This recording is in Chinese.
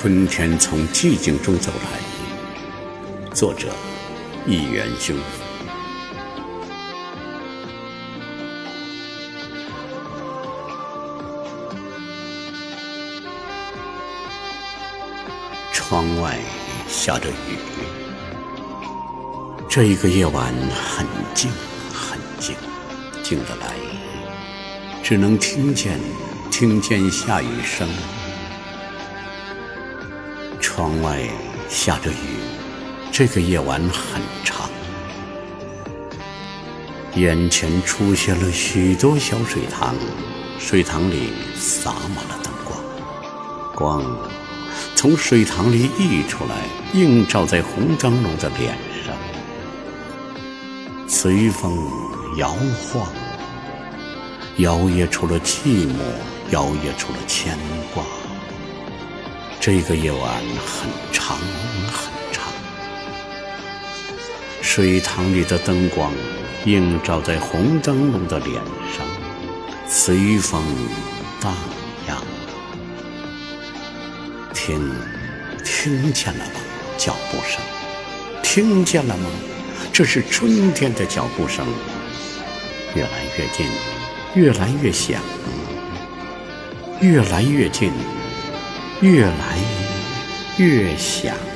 春天从寂静中走来。作者：易元兄。窗外下着雨，这一个夜晚很静，很静，静得来，只能听见听见下雨声。窗外下着雨，这个夜晚很长，眼前出现了许多小水塘，水塘里洒满了灯光，光从水塘里溢出来，映照在红灯笼的脸上，随风摇晃，摇曳出了寂寞，摇曳出了牵挂。这个夜晚很长很长，水塘里的灯光映照在红灯笼的脸上，随风荡漾。听，听见了吗？脚步声，听见了吗？这是春天的脚步声，越来越近，越来越响，越来越近。越来越想。